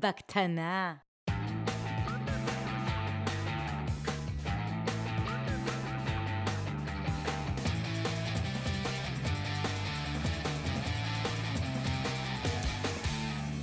בקטנה.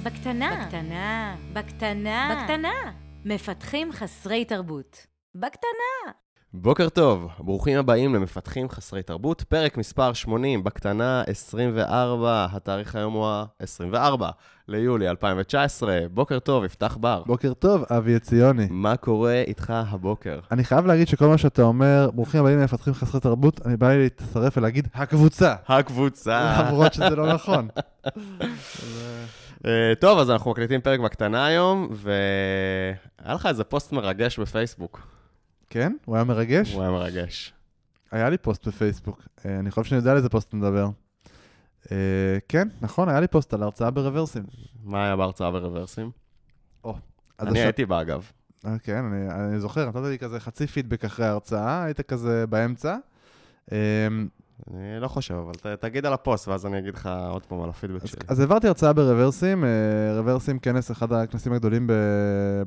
בקטנה. בקטנה. בקטנה. בקטנה. מפתחים חסרי תרבות. בקטנה. בוקר טוב, ברוכים הבאים למפתחים חסרי תרבות, פרק מספר 80, בקטנה 24, התאריך היום הוא ה-24 ליולי 2019. בוקר טוב, יפתח בר. בוקר טוב, אבי עציוני. מה קורה איתך הבוקר? אני חייב להגיד שכל מה שאתה אומר, ברוכים הבאים למפתחים חסרי תרבות, אני בא לי להצטרף ולהגיד, הקבוצה. הקבוצה. למרות שזה לא נכון. אה, טוב, אז אנחנו מקליטים פרק בקטנה היום, והיה לך איזה פוסט מרגש בפייסבוק. כן? הוא היה מרגש? הוא היה מרגש. היה לי פוסט בפייסבוק. אה, אני חושב שאני יודע על איזה פוסט אתה מדבר. אה, כן, נכון, היה לי פוסט על הרצאה ברוורסים. מה היה בהרצאה ברוורסים? אז אני הייתי בה, אגב. אה, כן, אני, אני זוכר, נתת לי כזה חצי פידבק אחרי ההרצאה, היית כזה באמצע. אני לא חושב, אבל ת- תגיד על הפוסט, ואז אני אגיד לך עוד פעם על הפידבק אז, שלי. אז העברתי הרצאה ברוורסים, רוורסים כנס, אחד הכנסים הגדולים ב-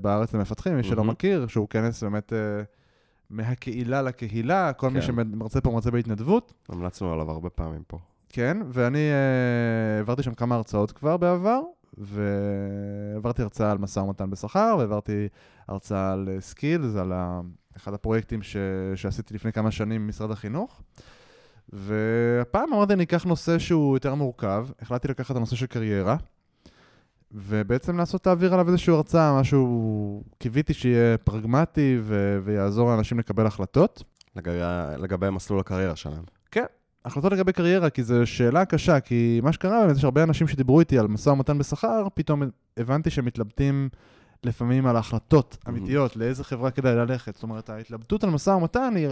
בארץ למפתחים, מי שלא. מכיר, שהוא כנס באמת מהקהילה לקהילה, כל מי כן. שמרצה פה מרצה בהתנדבות. המלצנו עליו הרבה פעמים פה. כן, ואני אה, העברתי שם כמה הרצאות כבר בעבר, והעברתי הרצאה על משא ומתן בשכר, והעברתי הרצאה על skills, על ה... אחד הפרויקטים ש... שעשיתי לפני כמה שנים במשרד החינוך. והפעם אמרתי, אני אקח נושא שהוא יותר מורכב, החלטתי לקחת את הנושא של קריירה, ובעצם לעשות להעביר עליו איזושהי הרצאה, משהו, קיוויתי שיהיה פרגמטי ו... ויעזור לאנשים לקבל החלטות. לגבי, לגבי מסלול הקריירה שלהם. החלטות לגבי קריירה, כי זו שאלה קשה, כי מה שקרה באמת, יש הרבה אנשים שדיברו איתי על משא ומתן בשכר, פתאום הבנתי שהם מתלבטים לפעמים על החלטות אמיתיות, לאיזה חברה כדאי ללכת. זאת אומרת, ההתלבטות על משא ומתן היא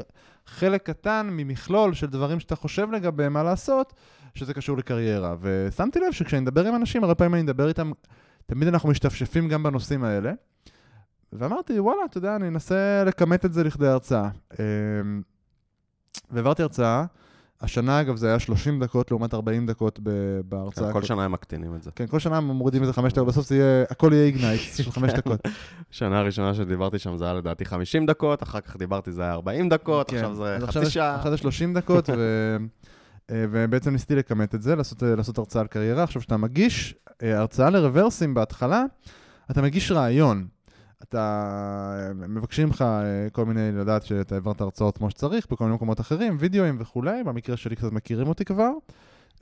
חלק קטן ממכלול של דברים שאתה חושב לגביהם מה לעשות, שזה קשור לקריירה. ושמתי לב שכשאני מדבר עם אנשים, הרבה פעמים אני מדבר איתם, תמיד אנחנו משתפשפים גם בנושאים האלה. ואמרתי, וואלה, אתה יודע, אני אנסה לכמת את זה לכדי הרצאה. אמ, והעברתי הרצאה. השנה, אגב, זה היה 30 דקות לעומת 40 דקות בהרצאה. כן, כל שנה הם מקטינים את זה. כן, כל שנה מורידים איזה חמש דקות, בסוף זה יהיה, הכל יהיה איגנייט של חמש דקות. שנה הראשונה שדיברתי שם זה היה לדעתי 50 דקות, אחר כך דיברתי זה היה 40 דקות, כן, עכשיו זה חצי שעה. עכשיו זה 30 דקות. אה, ובעצם ניסיתי לכמת את זה, לעשות, לעשות הרצאה על קריירה. עכשיו, כשאתה מגיש אה, הרצאה לרוורסים בהתחלה, אתה מגיש רעיון. אתה, מבקשים לך אה, כל מיני, לדעת שאתה העברת הרצאות כמו שצריך, בכל מיני מקומות אחרים, וידאוים וכולי, במקרה שלי קצת מכירים אותי כבר.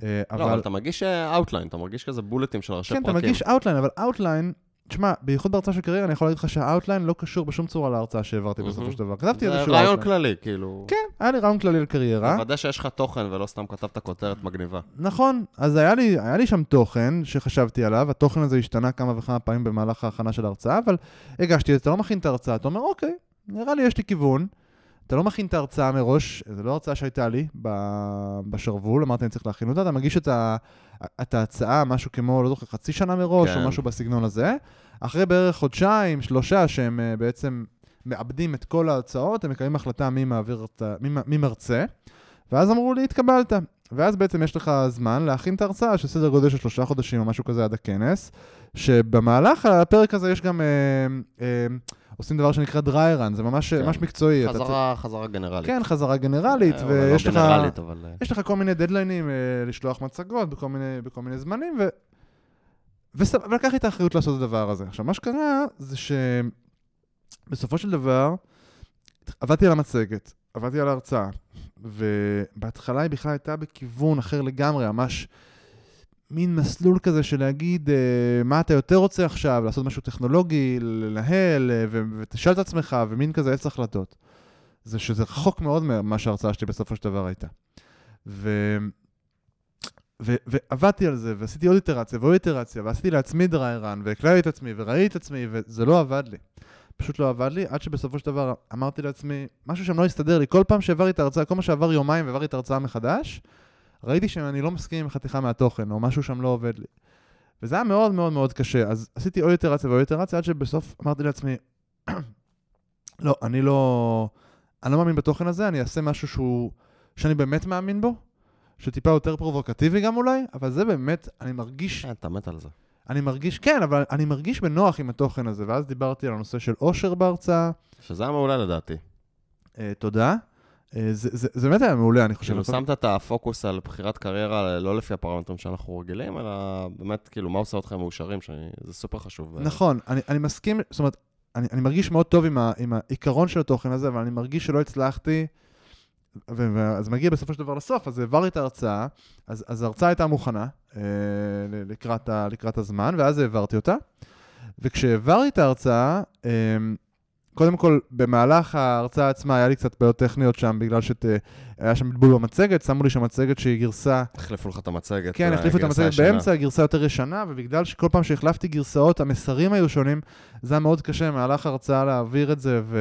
אה, לא, אבל אתה מגיש אאוטליין, אתה מרגיש כזה בולטים של ראשי כן, אתה פרקים. מגיש אאוטליין, אבל outline, תשמע, בייחוד בהרצאה של קריירה, אני יכול להגיד לך שה outline לא קשור בשום צורה להרצאה שהעברתי בסופו. של דבר. כתבתי זה איזשהו רעיון outline. כללי, כאילו. כן, היה לי רעיון כללי על קריירה. לוודא שיש לך תוכן ולא סתם כתבת כותרת מגניבה. נכון, אז היה לי, היה לי שם תוכן שחשבתי עליו, התוכן הזה השתנה כמה וכמה פעמים במהלך ההכנה של ההרצאה, אבל הגשתי את זה, אתה לא מכין את ההרצאה, אתה אומר, אוקיי, נראה לי יש לי כיוון. אתה לא מכין את ההרצאה מראש, זו לא הרצאה שהייתה לי בשרוול, אמרתי אני צריך להכין אותה, אתה מגיש את, ה, את ההצעה, משהו כמו, לא זוכר, חצי שנה מראש, כן. או משהו בסגנון הזה. אחרי בערך חודשיים, שלושה, שהם אה, בעצם מאבדים את כל ההרצאות, הם מקבלים החלטה מי מעביר, מי, מי מרצה, ואז אמרו לי, התקבלת. ואז בעצם יש לך זמן להכין את ההרצאה של סדר גודל של שלושה חודשים או משהו כזה עד הכנס, שבמהלך הפרק הזה יש גם, אה, אה, עושים דבר שנקרא dry run, זה ממש, כן. ממש מקצועי. אתה חזרה, חזרה גנרלית. כן, חזרה גנרלית, אה, ויש לא לך... גנרלית, אבל... אה, לך כל מיני דדליינים אה, לשלוח מצגות בכל מיני, בכל מיני זמנים, ו... וסב... ולקח לי את האחריות לעשות את הדבר הזה. עכשיו, מה שקרה זה שבסופו של דבר עבדתי על המצגת, עבדתי על ההרצאה, ובהתחלה היא בכלל הייתה בכיוון אחר לגמרי, ממש מין מסלול כזה של להגיד אה, מה אתה יותר רוצה עכשיו, לעשות משהו טכנולוגי, לנהל, אה, ותשאל את עצמך, ומין כזה עץ החלטות. זה שזה רחוק מאוד ממה שההרצאה שלי בסופו של דבר הייתה. ו... ו- ועבדתי על זה, ועשיתי עוד איטרציה ועוד איטרציה, ועשיתי לעצמי run, והקלטתי את עצמי, וראיתי את עצמי, וזה לא עבד לי. פשוט לא עבד לי, עד שבסופו של דבר אמרתי לעצמי, משהו שם לא הסתדר לי. כל פעם שהעברתי את ההרצאה, כל מה שעבר יומיים והעברתי את ההרצאה מחדש, ראיתי שאני לא מסכים עם חתיכה מהתוכן, או משהו שם לא עובד לי. וזה היה מאוד מאוד מאוד קשה. אז עשיתי עוד איטרציה ועוד איטרציה, עד שבסוף אמרתי לעצמי, לא, אני לא... אני לא מאמין בתוכן הזה, אני אעשה משהו שהוא... שאני באמת מאמין בו, שטיפה יותר פרובוקטיבי גם אולי, אבל זה באמת, אני מרגיש, כן, אתה מת על זה. אני מרגיש, כן, אבל אני מרגיש בנוח עם התוכן הזה, ואז דיברתי על הנושא של אושר בהרצאה. שזה היה מעולה לדעתי. אה, תודה. אה, זה, זה, זה באמת היה מעולה, אני חושב. כאילו? שמת את הפוקוס על בחירת קריירה לא לפי הפרמטרים שאנחנו רגילים, אלא באמת, כאילו, מה עושה אתכם מאושרים, שזה סופר חשוב. נכון, אני, אני מסכים, זאת אומרת, אני, אני מרגיש מאוד טוב עם, ה, עם העיקרון של התוכן הזה, אבל אני מרגיש שלא הצלחתי, ואז מגיע בסופו של דבר לסוף, אז העברתי את ההרצאה, אז, אז ההרצאה הייתה מוכנה אה, לקראת, ה, לקראת הזמן, ואז העברתי אותה. וכשהעברתי את ההרצאה, אה, קודם כל, במהלך ההרצאה עצמה היה לי קצת בעיות טכניות שם, בגלל שהיה שם בלבול במצגת, שמו לי שם מצגת שהיא גרסה... החליפו לך את המצגת. כן, החליפו את המצגת באמצע, גרסה יותר ישנה, ובגלל שכל פעם שהחלפתי גרסאות, המסרים היו שונים, זה היה מאוד קשה במהלך ההרצאה להעביר את זה ו...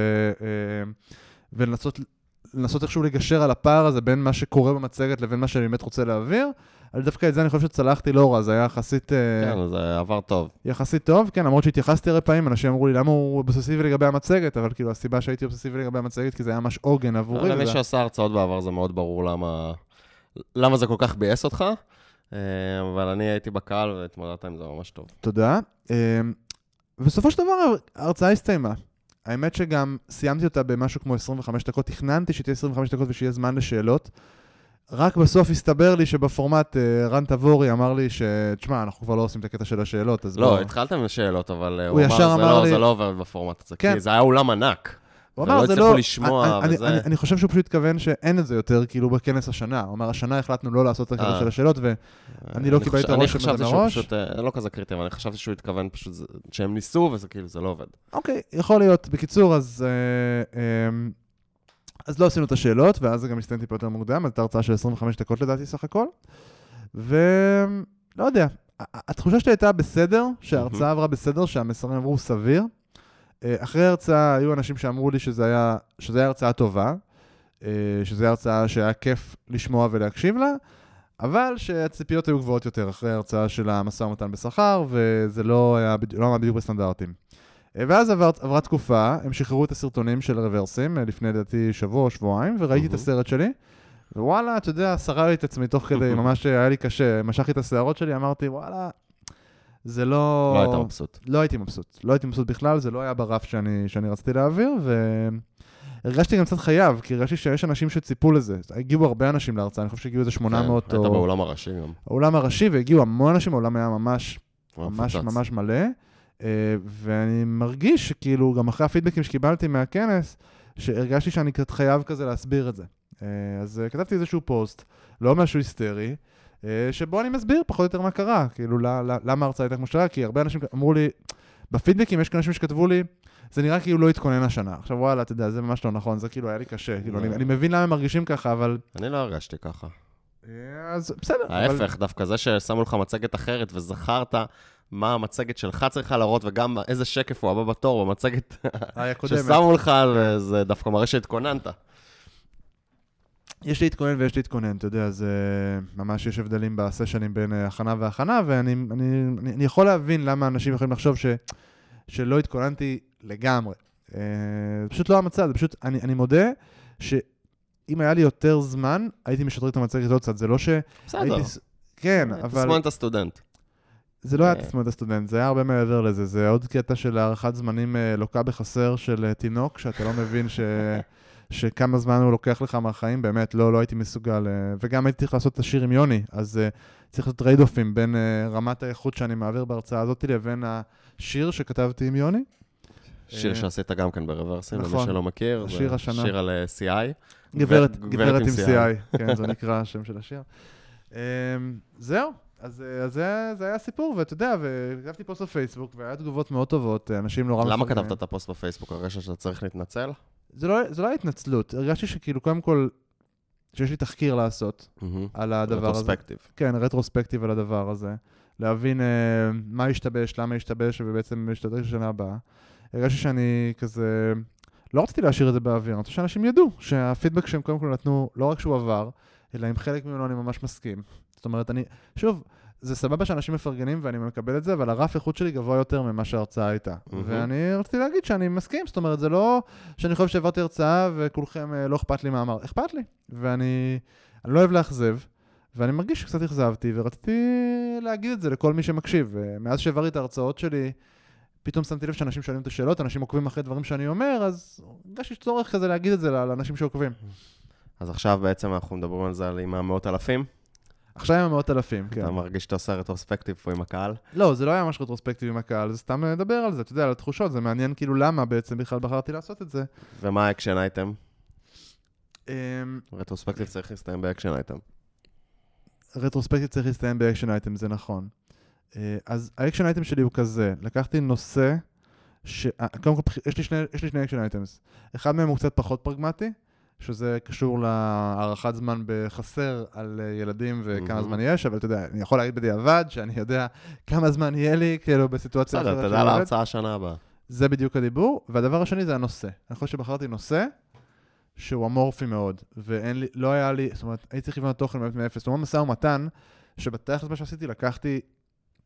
ולנסות לנסות איכשהו לגשר על הפער הזה בין מה שקורה במצגת לבין מה שאני באמת רוצה להעביר. אבל דווקא את זה אני חושב שצלחתי לא רע, זה היה יחסית... כן, זה עבר טוב. יחסית טוב, כן, למרות שהתייחסתי הרבה פעמים, אנשים אמרו לי, למה הוא אובססיבי לגבי המצגת, אבל כאילו, הסיבה שהייתי אובססיבי לגבי המצגת, כי זה היה ממש עוגן עבורי. למי שעשה הרצאות בעבר זה מאוד ברור למה, למה זה כל כך ביאס אותך, אבל אני הייתי בקהל והתמודדת עם זה ממש טוב. תודה. ובסופו של דבר ההרצאה הסתיימה. האמת שגם סיימתי אותה במשהו כמו 25 דקות, תכננתי שתהיה 25 דקות ושיהיה זמן לשאלות. רק בסוף הסתבר לי שבפורמט אה, רן תבורי אמר לי ש... תשמע, אנחנו כבר לא עושים את הקטע של השאלות, אז לא, בוא... התחלתם עם שאלות, אבל הוא הוא ישר אמר, זה אמר לא, לי- זה לא עובר בפורמט הזה, כן. כי זה היה אולם ענק. הוא ולא אמר, זה הצליחו לא... לשמוע, אני, וזה- אני, אני חושב שהוא פשוט התכוון שאין את זה יותר, כאילו, בכנס השנה. הוא אמר, השנה החלטנו לא לעשות את הקטע אה. של השאלות, ואני לא קיבלתי את אני הרושם הזה מראש. פשוט, אה, לא כזה קריטי, אבל אני חשבתי שהוא התכוון פשוט זה- שהם ניסו, וזה כאילו, זה לא עובד. אוקיי, יכול להיות. בקיצור, אז... אז לא עשינו את השאלות, ואז זה גם הסתיים טיפה יותר מוקדם, הייתה הרצאה של 25 דקות לדעתי סך הכל. ולא יודע, התחושה שלי הייתה בסדר, שההרצאה עברה בסדר, שהמסרים עברו סביר. אה, אחרי ההרצאה היו אנשים שאמרו לי שזה היה, שזה היה הרצאה טובה, אה, שזו הרצאה שהיה כיף לשמוע ולהקשיב לה, אבל שהציפיות היו גבוהות יותר אחרי ההרצאה של המשא ומתן בשכר, וזה לא היה לא עמד בדיוק בסטנדרטים. אה, ואז עבר, עברה תקופה, הם שחררו את הסרטונים של רוורסים, אה, לפני לדעתי שבוע או שבועיים, וראיתי את מהמם. הסרט שלי. ווואלה, אתה יודע, שררתי את עצמי תוך כדי, ממש היה לי קשה, משכתי את השערות שלי, אמרתי, וואלה, זה לא... לא היית מבסוט. לא הייתי מבסוט. לא הייתי מבסוט בכלל, זה לא היה ברף שאני, שאני רציתי להעביר, והרגשתי גם קצת חייב, כי הרגשתי שיש אנשים שציפו לזה. הגיעו הרבה אנשים להרצאה, אני חושב שהגיעו איזה 800 כן, היית או... באולם הראשי גם. האולם הראשי, והגיעו המון אנשים, האולם היה ממש ממש. ממש מלא, אה, ואני מרגיש שכאילו, גם אחרי הפידבקים שקיבלתי מהכנס, שהרגשתי שאני קצת חייב כזה להסביר את זה. אה, אז אה, כתבתי איזשהו פוסט, לא משהו היסטרי, אה, שבו אני מסביר פחות או יותר מה קרה, כאילו, למה ההרצאה הייתה כמו שהיה, כי הרבה אנשים אמרו לי, בפידבקים יש אנשים שכתבו לי, זה נראה כאילו לא התכונן השנה. עכשיו וואלה, אתה יודע, זה ממש לא נכון, זה כאילו היה לי קשה. כאילו, אני. אני מבין למה הם מרגישים ככה, אבל... אני לא הרגשתי ככה. אה, אז בסדר. אבל- ההפך, דווקא זה ששמו לך מצגת אחרת וזכרת מה המצגת שלך צריכה להראות, וגם איזה שקף הוא הבא בתור במצגת קודמת. ששמו לך, וזה דווקא מראה שהתכוננת. יש להתכונן ויש להתכונן, אתה יודע, זה ממש יש הבדלים בסשנים בין אה, הכנה והכנה, ואני אני, אני, אני יכול להבין למה אנשים יכולים לחשוב ש, שלא התכוננתי לגמרי. אה, זה פשוט לא המצב, זה פשוט, אני, אני מודה שאם היה לי יותר זמן, הייתי משדרג את המצגת עוד קצת, זה לא שהייתי... בסדר. כן, אבל תסמונת הסטודנט. זה לא היה אה. תסמונת הסטודנט, זה היה הרבה מעבר לזה, זה עוד קטע של הערכת זמנים אה, לוקה בחסר של אה, תינוק, שאתה לא מבין ש... שכמה זמן הוא לוקח לך מהחיים, באמת, לא, לא הייתי מסוגל. וגם הייתי צריך לעשות את השיר עם יוני, אז צריך לעשות trade off ים בין רמת האיכות שאני מעביר בהרצאה הזאת לבין השיר שכתבתי עם יוני. שיר שעשית גם כן ברוורסים, למי נכון. שלא מכיר. השיר זה השנה. שיר על CI. גברת, גברת גברת עם CI. כן, זה נקרא השם של השיר. Um, זהו, אז, אה, אז זה, זה היה הסיפור, ואתה יודע, וכתבתי פוסט בפייסבוק, והיה תגובות מאוד טובות, אה, אנשים נורא למה מפרגנים. כתבת את הפוסט בפייסבוק? הרגשת שאתה צריך להתנצל? זה לא, זה לא היה התנצלות, הרגשתי שכאילו, קודם כל, שיש לי תחקיר לעשות על הדבר הזה. retrospective. כן, retrospective על הדבר הזה. להבין uh, מה השתבש, למה השתבש, ובעצם להשתדרג לשנה הבאה. הרגשתי שאני כזה... לא רציתי להשאיר את זה באוויר, אני רוצה שאנשים ידעו שהפידבק שהם קודם כל נתנו, לא רק שהוא עבר, אלא עם חלק ממנו אני ממש מסכים. זאת אומרת, אני... שוב, זה סבבה שאנשים מפרגנים ואני מקבל את זה, אבל הרף איכות שלי גבוה יותר ממה שההרצאה הייתה. מהמם. ואני רציתי להגיד שאני מסכים, זאת אומרת, זה לא שאני חושב שהעברתי הרצאה וכולכם אה, לא אכפת לי מה אמר, אכפת לי. ואני אני לא אוהב לאכזב, ואני מרגיש שקצת אכזבתי, ורציתי להגיד את זה לכל מי שמקשיב. מאז שהעברתי את ההרצאות שלי, פתאום שמתי לב שאנשים שואלים את השאלות, אנשים עוקבים אחרי דברים שאני אומר, אז הרגשתי צורך כזה להגיד את זה לאנשים שעוקבים. אז עכשיו בעצם אנחנו מדברים על זה עם המאות אלפים. עכשיו עם המאות אלפים, כן. אתה מרגיש שאתה עושה רטרוספקטיב פה עם הקהל? לא, זה לא היה ממש רטרוספקטיב עם הקהל, זה סתם לדבר על זה, אתה יודע, על התחושות, זה מעניין כאילו למה בעצם בכלל בחרתי לעשות את זה. ומה ה action item? אמ, retrospective צריך להסתיים ב action item. retrospective צריך להסתיים ב action item, זה נכון. אה, אז ה action item שלי הוא כזה, לקחתי נושא, ש... קודם כל, יש לי שני action items. אחד מהם הוא קצת פחות פרגמטי, שזה קשור להערכת זמן בחסר על אה, ילדים וכמה Mhm. זמן יש, אבל אתה יודע, אני יכול להגיד בדיעבד שאני יודע כמה זמן יהיה לי, כאילו, בסיטואציה בסדר, אחרת תדע שאני עובד. להרצאה שנה הבאה. זה בדיוק הדיבור. והדבר השני זה הנושא. אני חושב שבחרתי נושא שהוא אמורפי מאוד, ואין לי, לא היה לי, זאת אומרת, הייתי צריך לבנות תוכן באמת מאפס. זאת אומרת, משא ומתן, שבתכלס מה שעשיתי, לקחתי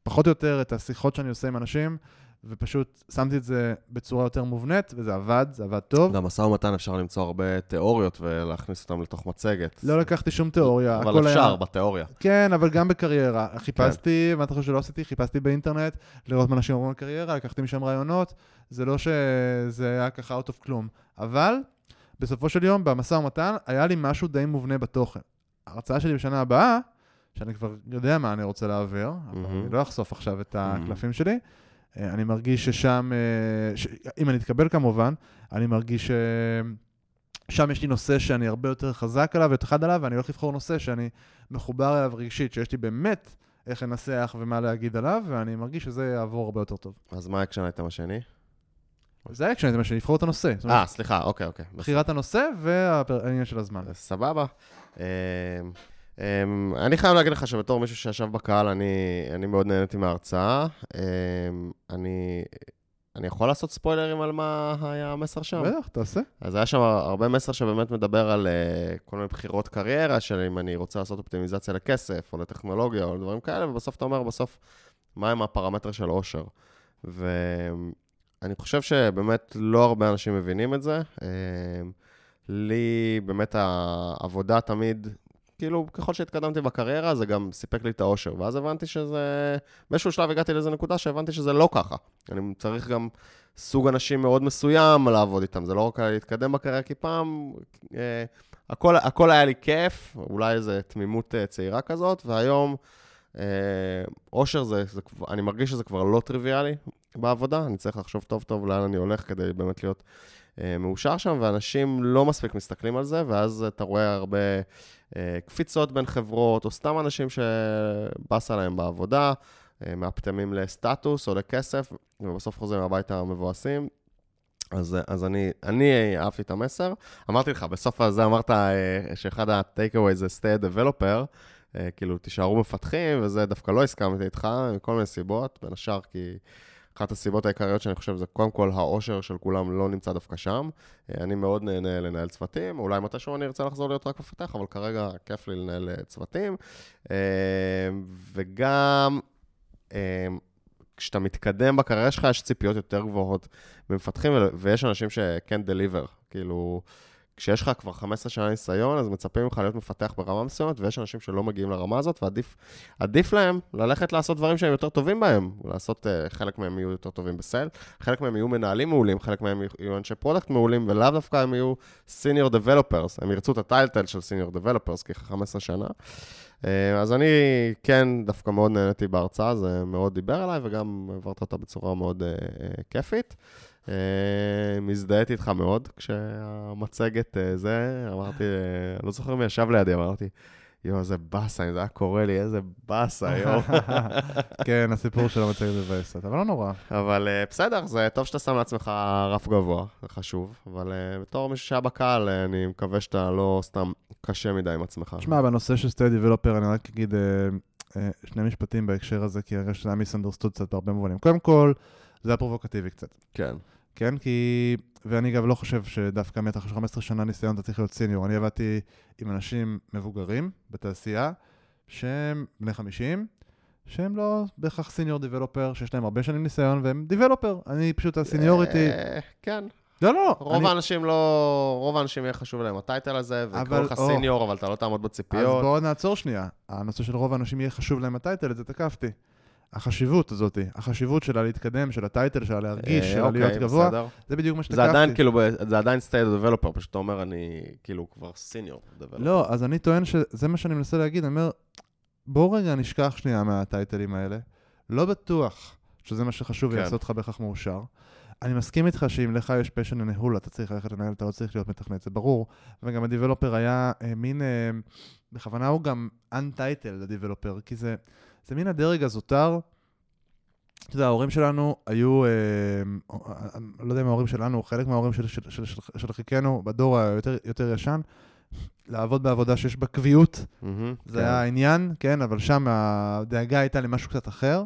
פחות או יותר את השיחות שאני עושה עם אנשים, ופשוט שמתי את זה בצורה יותר מובנית, וזה עבד, זה עבד טוב. גם משא ומתן אפשר למצוא הרבה תיאוריות ולהכניס אותן לתוך מצגת. לא לקחתי שום תיאוריה, אבל אפשר, היה... בתיאוריה. כן, אבל גם בקריירה. חיפשתי, מה אתה חושב שלא עשיתי? חיפשתי באינטרנט, לראות מה אנשים אומרים על קריירה, לקחתי משם רעיונות, זה לא שזה היה ככה out of כלום. אבל, בסופו של יום, במשא ומתן, היה לי משהו די מובנה בתוכן. ההרצאה שלי בשנה הבאה, שאני כבר יודע מה אני רוצה להעביר, אבל מהמם. אני לא אחשוף עכשיו את. הקלפים שלי. אה, אני מרגיש ששם, אה, ש... אם אני אתקבל כמובן, אני מרגיש ש... שם יש לי נושא שאני הרבה יותר חזק עליו ותחד עליו, ואני הולך לבחור נושא שאני מחובר אליו רגשית, שיש לי באמת איך לנסח ומה להגיד עליו, ואני מרגיש שזה יעבור הרבה יותר טוב. אז מה ה action item השני? זה האקשן, מה שאני לבחור את הנושא. אה, סליחה, אוקיי, אוקיי. בחירת הנושא והעניין של הזמן. סבבה. אמ, אני חייב להגיד לך שבתור מישהו שישב בקהל, אני, אני מאוד נהניתי מההרצאה. אמ, אני, אני יכול לעשות ספוילרים על מה היה המסר שם? בטח, תעשה. אז היה שם הרבה מסר שבאמת מדבר על uh, כל מיני בחירות קריירה, של אם אני רוצה לעשות אופטימיזציה לכסף, או לטכנולוגיה, או לדברים כאלה, ובסוף אתה אומר, בסוף, מהם הפרמטר של עושר. ואני חושב שבאמת לא הרבה אנשים מבינים את זה. אה, לי באמת העבודה תמיד, כאילו, ככל שהתקדמתי בקריירה, זה גם סיפק לי את האושר. ואז הבנתי שזה... באיזשהו שלב הגעתי לאיזו נקודה שהבנתי שזה לא ככה. אני צריך גם סוג אנשים מאוד מסוים לעבוד איתם. זה לא רק להתקדם בקריירה, כי פעם אה, הכל, הכל היה לי כיף, אולי איזו תמימות אה, צעירה כזאת, והיום אה, אושר זה, זה, אני מרגיש שזה כבר לא טריוויאלי בעבודה, אני צריך לחשוב טוב טוב לאן אני הולך כדי באמת להיות מאושר שם, ואנשים לא מספיק מסתכלים על זה, ואז אתה רואה הרבה אה, קפיצות בין חברות, או סתם אנשים שבאסה להם בעבודה, אה, מהפטמים לסטטוס או לכסף, ובסוף חוזרים הביתה מבואסים. אז, אז אני, אני אהבתי את המסר. אמרתי לך, בסוף הזה אמרת אה, שאחד ה-takeaway זה stay a developer, אה, כאילו, תישארו מפתחים, וזה דווקא לא הסכמתי איתך, מכל מיני סיבות, בין השאר כי אחת הסיבות העיקריות שאני חושב זה קודם כל העושר של כולם לא נמצא דווקא שם. אה, אני מאוד נהנה לנהל צוותים, אולי מתישהו אני ארצה לחזור להיות רק מפתח, אבל כרגע כיף לי לנהל אה, צוותים. אה, וגם... כשאתה מתקדם בקריירה שלך, יש ציפיות יותר גבוהות במפתחים, ויש אנשים שכן דליבר. כאילו, כשיש לך כבר 15 שנה ניסיון, אז מצפים ממך להיות מפתח ברמה מסוימת, ויש אנשים שלא מגיעים לרמה הזאת, ועדיף עדיף להם ללכת לעשות דברים שהם יותר טובים בהם. לעשות, uh, חלק מהם יהיו יותר טובים ב sales, חלק מהם יהיו מנהלים מעולים, חלק מהם יהיו אנשי product מעולים, ולאו דווקא הם יהיו senior developers. הם ירצו את ה title של senior developers, כי 15 שנה. אה, אז אני כן דווקא מאוד נהניתי בהרצאה, זה מאוד דיבר אליי, וגם העברת אותה בצורה מאוד אה, אה, כיפית. אה, מזדהיתי איתך מאוד כשהמצגת אה, זה, אמרתי, אה, לא זוכר מי ישב לידי, אמרתי, יואו, איזה באסה, אם זה היה קורה לי, איזה באסה היום. כן, הסיפור של המצגת מבאסת, אבל לא נורא. אבל אה, בסדר, זה טוב שאתה שם לעצמך רף גבוה, זה חשוב, אבל אה, בתור מישהו שהיה בקהל, אה, אני מקווה שאתה לא סתם קשה מדי עם עצמך. תשמע, בנושא של סטייל דיבלופר, אני רק אגיד שני משפטים בהקשר הזה, כי הרי שזה היה misunderstood קצת בהרבה מובנים. קודם כל, זה היה פרובוקטיבי קצת. כן. כן, כי... ואני אגב לא חושב שדווקא מפתח של 15 שנה ניסיון אתה צריך להיות senior. אני עבדתי עם אנשים מבוגרים בתעשייה, שהם בני 50, שהם לא בהכרח senior developer, שיש להם הרבה שנים ניסיון, והם developer. אני פשוט ה seniority... אה, כן. לא, לא, רוב אני- האנשים לא... רוב האנשים יהיה חשוב להם ה title הזה, ויקראו לך או. senior, אבל אתה לא תעמוד אז בציפיות. בואו נעצור שנייה. הנושא של רוב האנשים יהיה חשוב להם ה title, את זה תקפתי. החשיבות הזאת, החשיבות של להתקדם, של ה title, של להרגיש, אה, של להיות אוקיי, גבוה, בסדר. זה בדיוק מה שתקפתי. זה עדיין כאילו, זה עדיין state developer, פשוט אתה אומר, אני כאילו כבר senior developer. לא, אז אני טוען שזה מה שאני מנסה להגיד, אני אומר, בואו רגע נשכח שנייה מה title ים האלה. לא בטוח שזה מה שחשוב כן. ויעשה אותך בהכרח מאושר. אני מסכים איתך שאם לך יש passion לניהול, אתה צריך ללכת לנהל, אתה לא צריך להיות מתכנת, זה ברור. וגם הדיבלופר היה אה, מין, אה, בכוונה הוא גם untitled, הדיבלופר, כי זה, זה מין הדרג הזוטר. אתה יודע, ההורים שלנו היו, אה, אה, לא יודע אם ההורים שלנו, חלק מההורים של, של, של, של, של חלקנו, בדור היותר יותר ישן, לעבוד בעבודה שיש בה קביעות, מהמם, זה כן. היה העניין, כן, אבל שם הדאגה הייתה למשהו קצת אחר.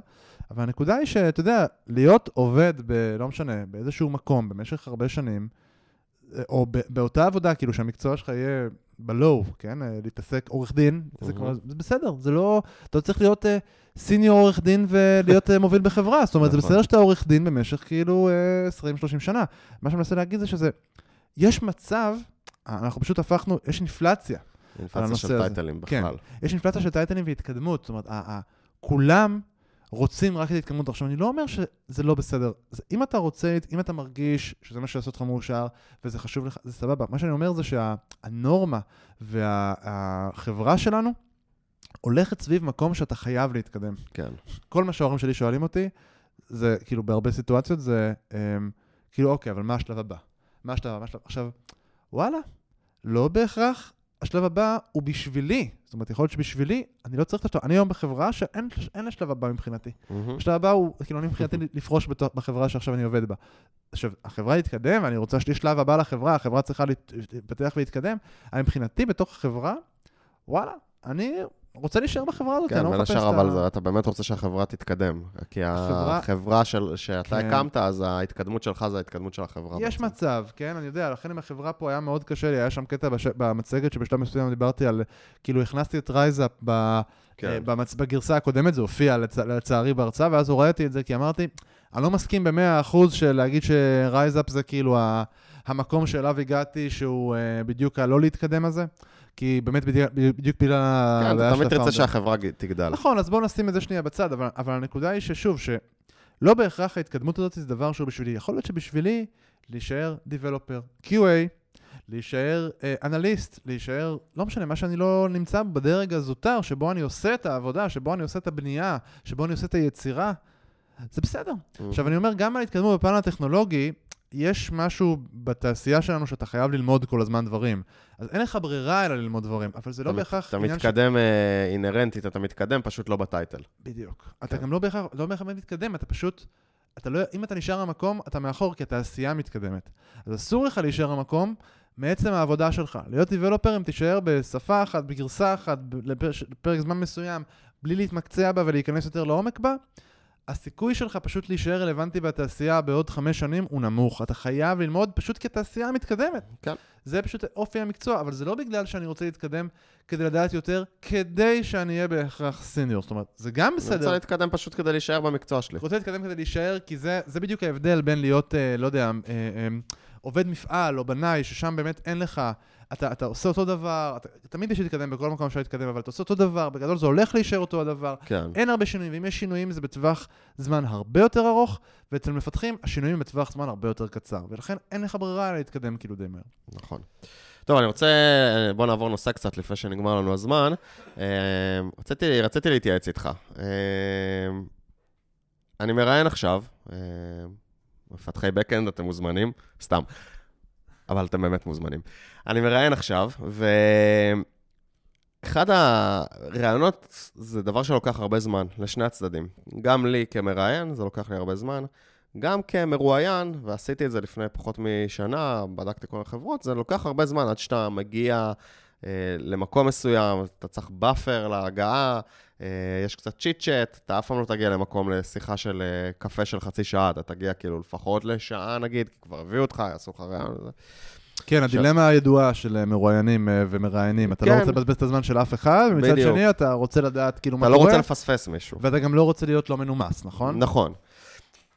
אבל הנקודה היא שאתה יודע, להיות עובד, ב, לא משנה, באיזשהו מקום במשך הרבה שנים, או באותה עבודה, כאילו שהמקצוע שלך יהיה בלואו, כן, אה, להתעסק עורך דין, להתעסק מהמם. כמו- זה בסדר, זה לא, אתה לא צריך להיות סיניור עורך דין ולהיות אה, מוביל בחברה, זאת אומרת, זה נכון. בסדר שאתה עורך דין במשך כאילו אה, 20-30 שנה. מה שאני מנסה להגיד זה שזה, יש מצב, אה, אנחנו פשוט הפכנו, יש אינפלציה. אינפלציה של. טייטלים כן. בכלל. יש אינפלציה של טייטלים והתקדמות, זאת אומרת, כולם רוצים רק את ההתקדמות. עכשיו, אני לא אומר שזה לא בסדר. זה, אם אתה רוצה, אם אתה מרגיש שזה מה שיעשה אותך מאושר, וזה חשוב לך, זה סבבה. מה שאני אומר זה שהנורמה והחברה שלנו הולכת סביב מקום שאתה חייב להתקדם. כן. כל מה שההורים שלי שואלים אותי, זה כאילו בהרבה סיטואציות זה, הם, כאילו, אוקיי, אבל מה השלב הבא? מה השלב הבא? מה השלב... עכשיו, וואלה, לא בהכרח השלב הבא הוא בשבילי. זאת אומרת, יכול להיות שבשבילי, אני לא צריך את השלב, אני היום בחברה שאין אין לה שלב הבא מבחינתי. מהמם. השלב הבא הוא, כאילו, אני מבחינתי לפרוש בתוך, בחברה שעכשיו אני עובד בה. עכשיו, החברה תתקדם, ואני רוצה שיש שלב הבא לחברה, החברה צריכה להת- להתפתח ולהתקדם, אבל מבחינתי, בתוך החברה, וואלה, אני רוצה להישאר בחברה הזאת, כן, אני לא בין מחפש השאר, את אבל ה... זה- אתה באמת רוצה שהחברה תתקדם. כי החברה- החברה של- שאתה כן. הקמת, אז ההתקדמות שלך זה ההתקדמות של החברה. יש בעצם. מצב, כן, אני יודע, לכן עם החברה פה היה מאוד קשה לי, היה שם קטע בש... במצגת שבשלב מסוים דיברתי על, כאילו הכנסתי את רייזאפ ב... כן. אה, במצ... בגרסה הקודמת, זה הופיע לצ... לצערי בהרצאה, ואז הורדתי את זה כי אמרתי, אני לא מסכים במאה אחוז של להגיד שרייזאפ זה כאילו ה... המקום שאליו הגעתי, שהוא uh, בדיוק הלא להתקדם הזה, כי באמת בדיוק, בגלל כן, הבעיה אתה של תמיד תרצה הפאונדר. שהחברה תגדל. נכון, אז בואו נשים את זה שנייה בצד, אבל, אבל הנקודה היא ששוב, שלא בהכרח ההתקדמות הזאת זה דבר שהוא בשבילי. יכול להיות שבשבילי להישאר דיבלופר, QA, להישאר אה, אנליסט, להישאר, לא משנה, מה שאני לא נמצא בדרג הזוטר, שבו אני עושה את העבודה, שבו אני עושה את הבנייה, שבו אני עושה את היצירה, זה בסדר. עכשיו, אני אומר, גם על התקדמות בפן הטכנולוגי, יש משהו בתעשייה שלנו שאתה חייב ללמוד כל הזמן דברים. אז אין לך ברירה אלא ללמוד דברים, אבל זה לא אתה בהכרח אתה עניין ש- מתקדם אה, אינהרנטית, אתה מתקדם, פשוט לא בטייטל. בדיוק. אתה כן. גם לא בהכרח, לא מתקדם, אתה פשוט, אתה לא, אם אתה נשאר במקום, אתה מאחור, כי התעשייה מתקדמת. אז אסור לך להישאר במקום מעצם העבודה שלך. להיות דיבלופר, אם תישאר בשפה אחת, בגרסה אחת, לפרק זמן מסוים, בלי להתמקצע בה ולהיכנס יותר לעומק בה, הסיכוי שלך פשוט להישאר רלוונטי בתעשייה בעוד חמש שנים הוא נמוך. אתה חייב ללמוד פשוט כי התעשייה מתקדמת. כן. זה פשוט אופי המקצוע, אבל זה לא בגלל שאני רוצה להתקדם כדי לדעת יותר, כדי שאני אהיה בהכרח סיניור. זאת אומרת, זה גם אני בסדר. רוצה להתקדם פשוט כדי להישאר במקצוע שלי. אני רוצה להתקדם כדי להישאר, כי זה, זה בדיוק ההבדל בין להיות, אה, לא יודע, אה, אה, עובד מפעל או בנאי, ששם באמת אין לך, אתה, אתה עושה אותו דבר, אתה, תמיד יש להתקדם בכל מקום אפשר להתקדם, אבל אתה עושה אותו דבר, בגדול זה הולך להישאר אותו הדבר. כן. אין הרבה שינויים, ואם יש שינויים זה בטווח זמן הרבה יותר ארוך, ואצל מפתחים השינויים הם בטווח זמן הרבה יותר קצר, ולכן אין לך ברירה אלא להתקדם כאילו די מהר. נכון. טוב, אני רוצה, בוא נעבור נושא קצת לפני שנגמר לנו הזמן. אה, רציתי, רציתי להתייעץ איתך. אה, אני מראיין עכשיו, אה, מפתחי backend, אתם מוזמנים, סתם, אבל אתם באמת מוזמנים. אני מראיין עכשיו, ואחד הראיונות זה דבר שלוקח הרבה זמן, לשני הצדדים. גם לי כמראיין, זה לוקח לי הרבה זמן. גם כמרואיין, ועשיתי את זה לפני פחות משנה, בדקתי כל החברות, זה לוקח הרבה זמן עד שאתה מגיע למקום מסוים, אתה צריך buffer להגעה, אה, יש קצת chit chat, אתה אף פעם לא תגיע למקום לשיחה של אה, קפה של חצי שעה, אתה תגיע כאילו לפחות לשעה נגיד, כי כבר הביאו אותך, יעשו לך ראיון וזה. כן, הדילמה הידועה של אה, מרואיינים אה, ומראיינים, אתה לא כן. רוצה לבזבז את הזמן של אף אחד, ומצד. שני אתה רוצה לדעת כאילו מה אתה לא קורה, רוצה לפספס מישהו. ואתה גם לא רוצה להיות לא מנומס, נכון? נכון.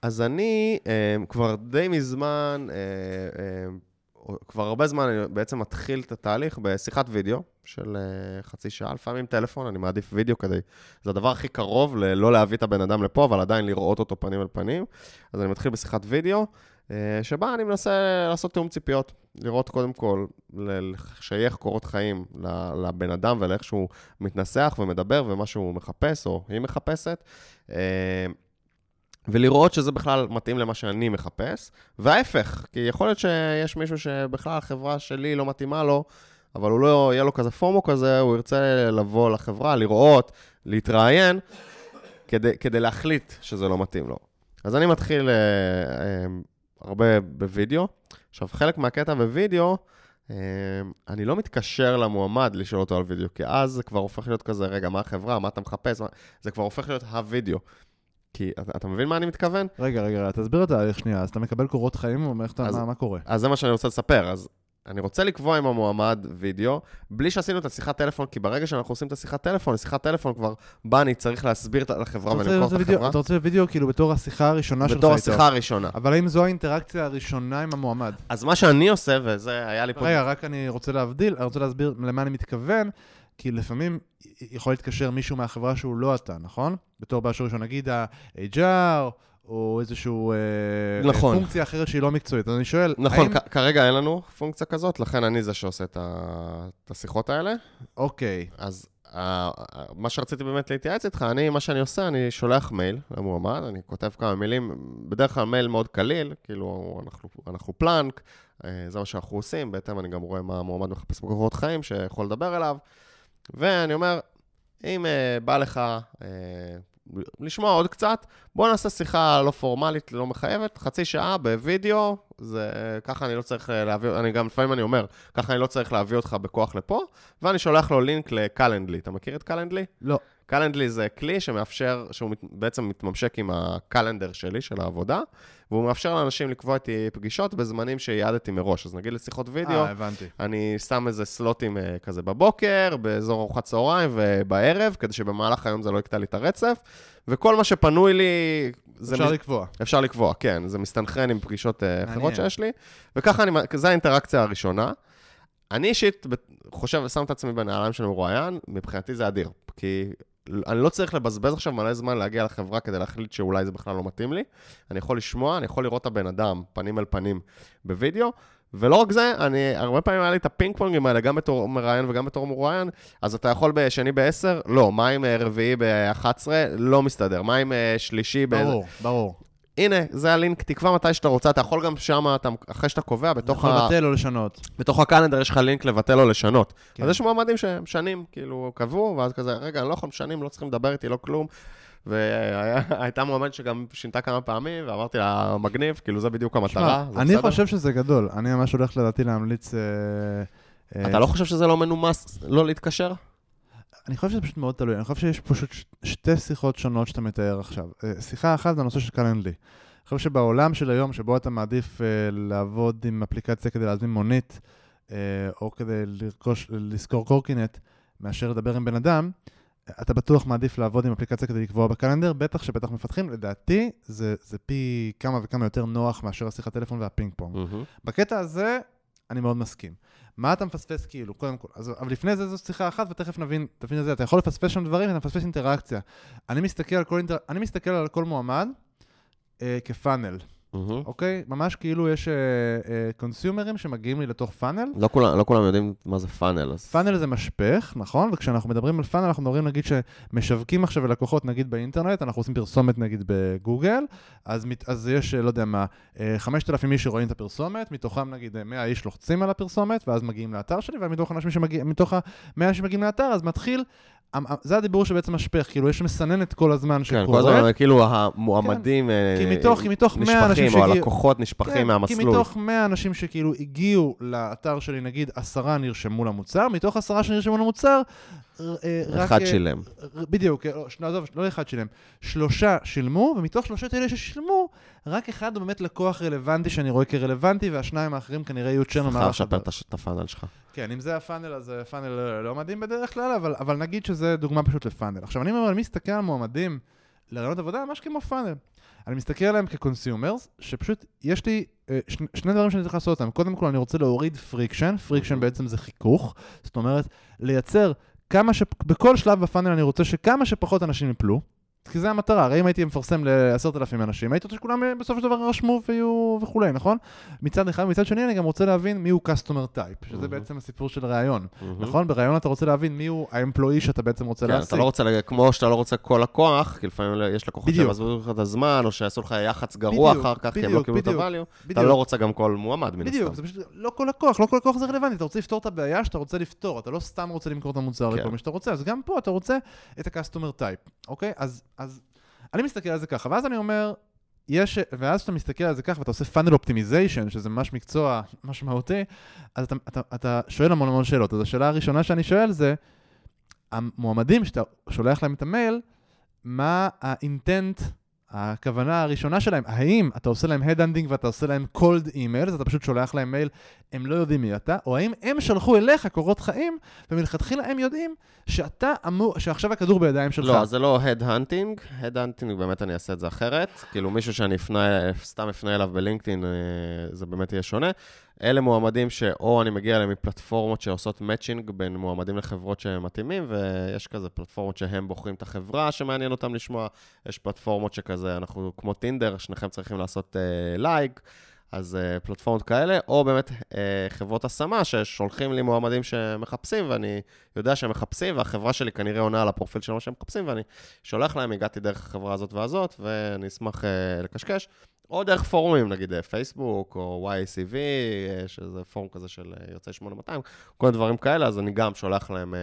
אז אני אה, כבר די מזמן, אה, אה, כבר הרבה זמן אני בעצם מתחיל את התהליך בשיחת וידאו של אה, חצי שעה, לפעמים טלפון, אני מעדיף וידאו כדי... זה הדבר הכי קרוב ללא להביא את הבן אדם לפה, אבל עדיין לראות אותו פנים אל פנים. אז אני מתחיל בשיחת וידאו, אה, שבה אני מנסה לעשות תיאום ציפיות. לראות קודם כל, לשייך קורות חיים לבן אדם ולאיך שהוא מתנסח ומדבר ומה שהוא מחפש או היא מחפשת. ולראות שזה בכלל מתאים למה שאני מחפש, וההפך, כי יכול להיות שיש מישהו שבכלל החברה שלי לא מתאימה לו, אבל הוא לא, יהיה לו כזה פומו כזה, הוא ירצה לבוא לחברה, לראות, להתראיין, כדי, כדי להחליט שזה לא מתאים לו. אז אני מתחיל אה, אה, הרבה בווידאו. עכשיו, חלק מהקטע בווידאו, אה, אני לא מתקשר למועמד לשאול אותו על וידאו, כי אז זה כבר הופך להיות כזה, רגע, מה החברה, מה אתה מחפש, מה... זה כבר הופך להיות הווידאו. כי אתה, אתה מבין מה אני מתכוון? רגע, רגע, תסביר את התהליך שנייה. אז אתה מקבל קורות חיים, ואומר לך מה, מה קורה? אז זה מה שאני רוצה לספר. אז אני רוצה לקבוע עם המועמד וידאו, בלי שעשינו את השיחת טלפון, כי ברגע שאנחנו עושים את השיחת טלפון, שיחת טלפון כבר בא, אני צריך להסביר לחברה ולמכור את החברה. אתה רוצה וידאו כאילו בתור השיחה הראשונה שלך בתור השיחה הראשונה. אבל האם זו האינטראקציה הראשונה עם המועמד? אז מה שאני עושה, וזה היה לי פה... רגע, רק אני רוצה להבדיל, אני רוצה להסביר למה אני מתכוון, כי לפעמים יכול להתקשר מישהו מהחברה שהוא לא אתה, נכון? בתור באשר ראשון, נגיד ה-HR, או איזושהי אה, נכון. פונקציה אחרת שהיא לא מקצועית. אז אני שואל, נכון, האם... כרגע אין לנו פונקציה כזאת, לכן אני זה שעושה את, ה... את השיחות האלה. אוקיי. אז uh, מה שרציתי באמת להתייעץ איתך, אני, מה שאני עושה, אני שולח מייל למועמד, אני כותב כמה מילים, בדרך כלל מייל מאוד קליל, כאילו, אנחנו, אנחנו פלנק, זה מה שאנחנו עושים, בהתאם אני גם רואה מה המועמד מחפש בקורות חיים שיכול לדבר אליו, ואני אומר, אם uh, בא לך... Uh, לשמוע עוד קצת, בואו נעשה שיחה לא פורמלית, לא מחייבת, חצי שעה בווידאו, זה, ככה אני לא צריך להביא, אני גם לפעמים אני אומר, ככה אני לא צריך להביא אותך בכוח לפה, ואני שולח לו לינק לקלנדלי. אתה מכיר את קלנדלי? לא. קלנדלי זה כלי שמאפשר, שהוא בעצם מתממשק עם הקלנדר שלי, של העבודה, והוא מאפשר לאנשים לקבוע איתי פגישות בזמנים שיעדתי מראש. אז נגיד לשיחות וידאו, 아, אני שם איזה סלוטים אה, כזה בבוקר, באזור ארוחת צהריים ובערב, כדי שבמהלך היום זה לא יקטע לי את הרצף, וכל מה שפנוי לי... אפשר מ... לקבוע. אפשר לקבוע, כן. זה מסתנכרן עם פגישות אה, אחרות שיש לי, וככה אני, זו האינטראקציה הראשונה. אני אישית חושב ושם את עצמי בנעליים של מרואיין, מבחינתי זה אדיר. כי אני לא צריך לבזבז עכשיו מלא זמן להגיע לחברה כדי להחליט שאולי זה בכלל לא מתאים לי. אני יכול לשמוע, אני יכול לראות את הבן אדם פנים אל פנים בווידאו, ולא רק זה, אני, הרבה פעמים היה לי את הפינג פונגים האלה, גם בתור מראיין וגם בתור מרואיין, אז אתה יכול בשני ב-10? לא. מה עם אה, רביעי ב-11? לא מסתדר. מה עם אה, שלישי ב... ברור, ברור. הנה, זה הלינק, תקבע מתי שאתה רוצה, אתה יכול גם שם, אתה, אחרי שאתה קובע, בתוך ה... יכול לבטל או לשנות. בתוך הקלנדר יש לך לינק לבטל או לשנות. כן. אז יש מועמדים שהם שנים, כאילו, קבעו, ואז כזה, רגע, אני לא יכול שנים, לא צריכים לדבר איתי, לא כלום. והייתה מועמד שגם שינתה כמה פעמים, ואמרתי לה, מגניב, כאילו, זה בדיוק המטרה. שמה, אני בסדר? חושב שזה גדול. אני ממש הולך לדעתי להמליץ... אה, אתה אה... לא חושב שזה לא מנומס לא להתקשר? אני חושב שזה פשוט מאוד תלוי, אני חושב שיש פשוט שתי שיחות שונות שאתה מתאר עכשיו. אה, שיחה אחת זה הנושא של קלנדלי. אני חושב שבעולם של היום, שבו אתה מעדיף uh, לעבוד עם אפליקציה כדי להזמין מונית, uh, או כדי לרכוש, לשכור קורקינט, מאשר לדבר עם בן אדם, אתה בטוח מעדיף לעבוד עם אפליקציה כדי לקבוע בקלנדר, בטח שבטח מפתחים, לדעתי זה, זה פי כמה וכמה יותר נוח מאשר השיחת טלפון והפינג פונג. Mm-hmm. בקטע הזה, אני מאוד מסכים. מה אתה מפספס כאילו, קודם כל. אז, אבל לפני זה זו שיחה אחת, ותכף נבין, תבין את זה. אתה יכול לפספס שם דברים, ואתה מפספס אינטראקציה. אני מסתכל על כל, אינטר... אני מסתכל על כל מועמד אה, כפאנל. Mm-hmm. אוקיי? ממש כאילו יש קונסיומרים uh, uh, שמגיעים לי לתוך פאנל. לא כולם, לא כולם יודעים מה זה פאנל. אז... פאנל זה משפך, נכון? וכשאנחנו מדברים על פאנל, אנחנו מדברים נגיד שמשווקים עכשיו ללקוחות נגיד באינטרנט, אנחנו עושים פרסומת נגיד בגוגל, אז, אז יש, לא יודע מה, 5,000 איש שרואים את הפרסומת, מתוכם נגיד 100 איש לוחצים על הפרסומת, ואז מגיעים לאתר שלי, ומתוך האנשים שמגיעים, מתוך ה-100 שמגיעים לאתר, אז מתחיל זה הדיבור שבעצם משפך, כאילו יש מסננת כל הזמן שקורה. כן, כל הזמן, כאילו המועמדים נשפכים, או הלקוחות נשפכים כן, מהמסלול. כי מתוך 100 אנשים שכאילו הגיעו לאתר שלי, נגיד עשרה נרשמו למוצר, מתוך עשרה שנרשמו למוצר, אה, אחד אה, שילם. בדיוק, אה, לא, עזוב, לא אחד שילם. שלושה שילמו, ומתוך שלושת אלה ששילמו, רק אחד הוא באמת לקוח רלוונטי שאני רואה כרלוונטי, והשניים האחרים כנראה יהיו churn במהלך. צריך לשפר את ה funnel שלך. כן, אם זה ה funnel, אז funnel לא מדהים בדרך כלל, אבל, אבל נגיד שזה דוגמה פשוט ל funnel. עכשיו, אני אומר, אני מסתכל על מועמדים לראיונות עבודה ממש כמו funnel. אני מסתכל עליהם כ consumers, שפשוט יש לי אה, שני, דברים שאני צריך לעשות אותם. קודם כל, אני רוצה להוריד friction, friction Mhm. בעצם זה חיכוך, זאת אומרת, לייצר כמה ש... בכל שלב בפאנל אני רוצה שכמה שפחות אנשים יפלו. כי זה המטרה, הרי אם הייתי מפרסם לעשרת אלפים אנשים, הייתי רוצה שכולם אה, בסופו של דבר יירשמו ויהיו וכולי, נכון? מצד אחד, מצד שני אני גם רוצה להבין מיהו customer type, שזה Mhm. בעצם הסיפור של ראיון, מהמם. נכון? בראיון אתה רוצה להבין מיהו האמפלואי שאתה בעצם רוצה כן, להשיג. אתה לא רוצה, כמו שאתה לא רוצה כל לקוח, כי לפעמים יש לקוחות בדיוק. שיבזבזו לך את הזמן, או שיעשו לך יח"צ גרוע בדיוק, אחר כך, כי הם לא בדיוק, קיבלו את בדיוק. הvalue, אתה בדיוק. לא רוצה גם כל מועמד, מן בדיוק, הסתם. פשוט לא כל לקוח, לא כל לקוח זה רלוונטי, אתה רוצה לפתור את הבעיה שאתה רוצה לפתור, אתה לא סתם רוצה למכור את המוצר כן. לכל מי שאתה רוצה, אז גם פה אתה רוצה את ה-customer type, אוקיי? אז, אז אני מסתכל על זה ככה, ואז אני אומר, יש, ואז כשאתה מסתכל על זה ככה ואתה עושה funnel optimization, שזה ממש מקצוע משמעותי, אז אתה, אתה, אתה שואל המון המון שאלות. אז השאלה הראשונה שאני שואל זה, המועמדים שאתה שולח להם את המייל, מה ה intent, הכוונה הראשונה שלהם, האם אתה עושה להם headhunting ואתה עושה להם cold email, אתה פשוט שולח להם מייל, הם לא יודעים מי אתה, או האם הם שלחו אליך קורות חיים, ומלכתחילה הם יודעים שאתה אמור, שעכשיו הכדור בידיים שלך. לא, זה לא headhunting, headhunting באמת אני אעשה את זה אחרת. כאילו מישהו שאני אפנה, סתם אפנה אליו בלינקדאין, אה, זה באמת יהיה שונה. אלה מועמדים שאו אני מגיע אליהם מפלטפורמות שעושות matching בין מועמדים לחברות שהם מתאימים, ויש כזה פלטפורמות שהם בוחרים את החברה שמעניין אותם לשמוע, יש פלטפורמות שכזה, אנחנו כמו טינדר, שניכם צריכים לעשות לייק. uh, אז uh, פלטפורמות כאלה, או באמת uh, חברות השמה ששולחים לי מועמדים שמחפשים, ואני יודע שהם מחפשים, והחברה שלי כנראה עונה על הפרופיל של מה שהם מחפשים, ואני שולח להם, הגעתי דרך החברה הזאת והזאת, ואני אשמח uh, לקשקש. או דרך פורומים, נגיד פייסבוק, או YACV, uh, שזה פורום כזה של uh, יוצאי 8200, כל מיני דברים כאלה, אז אני גם שולח להם,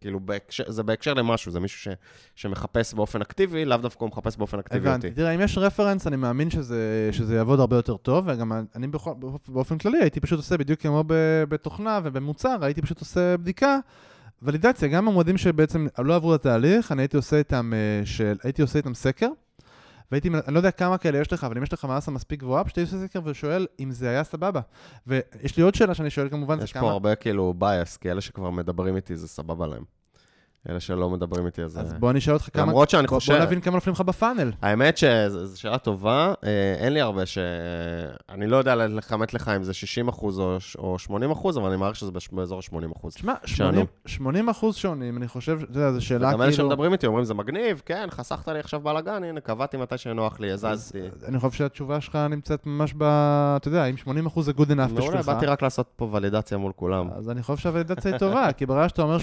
כאילו, בהקשר, זה בהקשר למשהו, זה מישהו ש, שמחפש באופן אקטיבי, לאו דווקא הוא מחפש באופן אקטיבי הבנתי. אותי. תראה, אם יש רפרנס, אני מאמין שזה, שזה יעבוד הרבה יותר טוב, וגם אני בכל, באופן כללי הייתי פשוט עושה בדיוק כמו בתוכנה ובמוצר, הייתי פשוט עושה בדיקה, ולידציה, גם המועמדים שבעצם לא עברו את התהליך, אני הייתי עושה איתם, אה, של, הייתי עושה איתם סקר, והייתי, אני לא יודע כמה כאלה יש לך, אבל אם יש לך מסה מספיק גבוהה, פשוט הייתי עושה סקר ושואל אם זה היה סבבה. ויש לי עוד שאלה שאני שואל כמובן, יש פה כמה... הרבה כאילו bias, כי אלה שכבר מדברים איתי זה סבבה להם. אלה שלא מדברים איתי אז... אז אה, בוא אני אשאל אותך כמה... למרות שאני בוא- חושב... בוא נבין כמה נופלים לך בפאנל. האמת שזו שאלה טובה, אה, אין לי הרבה ש... אני לא יודע לכמת לך אם זה 60 אחוז או, או 80 אחוז, אבל אני מעריך שזה באזור ה-80 אחוז. תשמע, שענו. 80 80 אחוז שונים, אני חושב, אתה יודע, זו שאלה וגם אלה כאילו... שמדברים איתי אומרים, זה מגניב, כן, חסכת לי עכשיו בלאגן, הנה, קבעתי מתי שנוח לי, הזזתי. אני חושב שהתשובה שלך נמצאת ממש ב... אתה יודע, אם 80% זה good enough מעולה, בשבילך, באתי רק לעשות פה ולידציה מול כולם. אז אני חושב שהוולידציה היא טובה, כי ברגע שאתה אומר 80%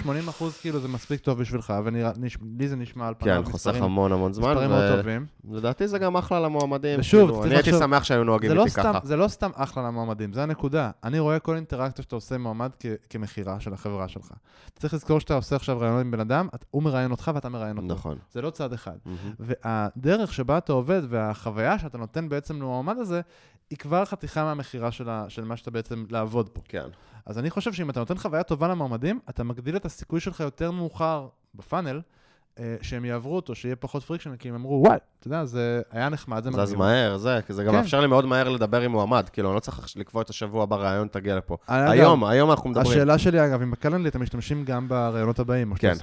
כאילו זה מספיק טוב בשבילך, ולי זה נשמע על פניו כן, חוסך מספרים המון המון זמן, מספרים מאוד טובים. ולדעתי זה גם אחלה למועמדים. ושוב, כאילו, אני הייתי שמח שהיו נוהגים לא, איתי סתם, ככה. זה לא סתם אחלה למועמדים, זה הנקודה. אני רואה כל אינטראקציה שאתה עושה עם מועמד כמכירה של החברה שלך. אתה צריך לזכור שאתה עושה עכשיו רעיונות עם בן אדם, הוא מראיין אותך ואתה מראיין אותו. נכון. זה לא צד אחד. והדרך שבה אתה עובד והחוויה שאתה נותן בעצם למועמד הזה, היא כבר חתיכה מהמכירה של מה שאתה בעצם לעבוד פה. כן. אז אני חושב שאם אתה נותן חוויה טובה למועמדים, אתה מגדיל את הסיכוי שלך יותר מאוחר ב funnel, אה, שהם יעברו אותו, שיהיה פחות friction, כי הם אמרו, וואי, אתה יודע, זה היה נחמד, זה זז מגניב. מהר, זה, כי זה גם כן. מאפשר לי מאוד מהר לדבר עם מועמד, כאילו, אני לא צריך לקבוע את השבוע בריאיון, תגיע לפה. אגב, היום, היום אנחנו מדברים. השאלה שלי, אגב, אם ב Calendly אתם משתמשים גם בראיונות הבאים, כן.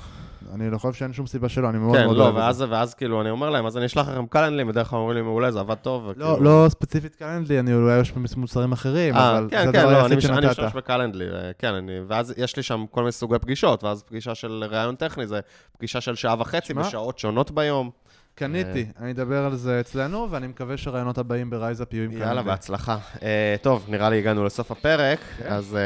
אני לא חושב שאין שום סיבה שלא, אני מאוד כן, מאוד לא, אוהב את זה. ואז כאילו, אני אומר להם, אז אני אשלח לכם Calendly, בדרך כלל אומרים לי, מעולה, זה עבד טוב. לא, וכאילו- לא ספציפית Calendly, אני אולי יש מוצרים אחרים, אה, אבל כן, זה כן, הדבר לא, אני היחיד מש- אני שנתת. משתמש ב Calendly, אה, כן, אני, ואז יש לי שם כל מיני סוגי פגישות, ואז פגישה של ראיון טכני, זה פגישה של שעה וחצי, בשעות שונות ביום. קניתי, אני אדבר על זה אצלנו, ואני מקווה שהראיונות הבאים ב RiseUp יהיו עם Calendly. יאללה, בהצלחה. אה, טוב, נראה לי הגענו לסוף הפרק, כן. אז אה,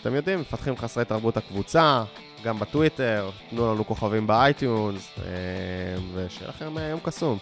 אתם יודעים, מפתחים חסרי תרבות הקבוצה, גם בטוויטר, תנו לנו כוכבים ב iTunes, אה, ושיהיה לכם אה, יום קסום.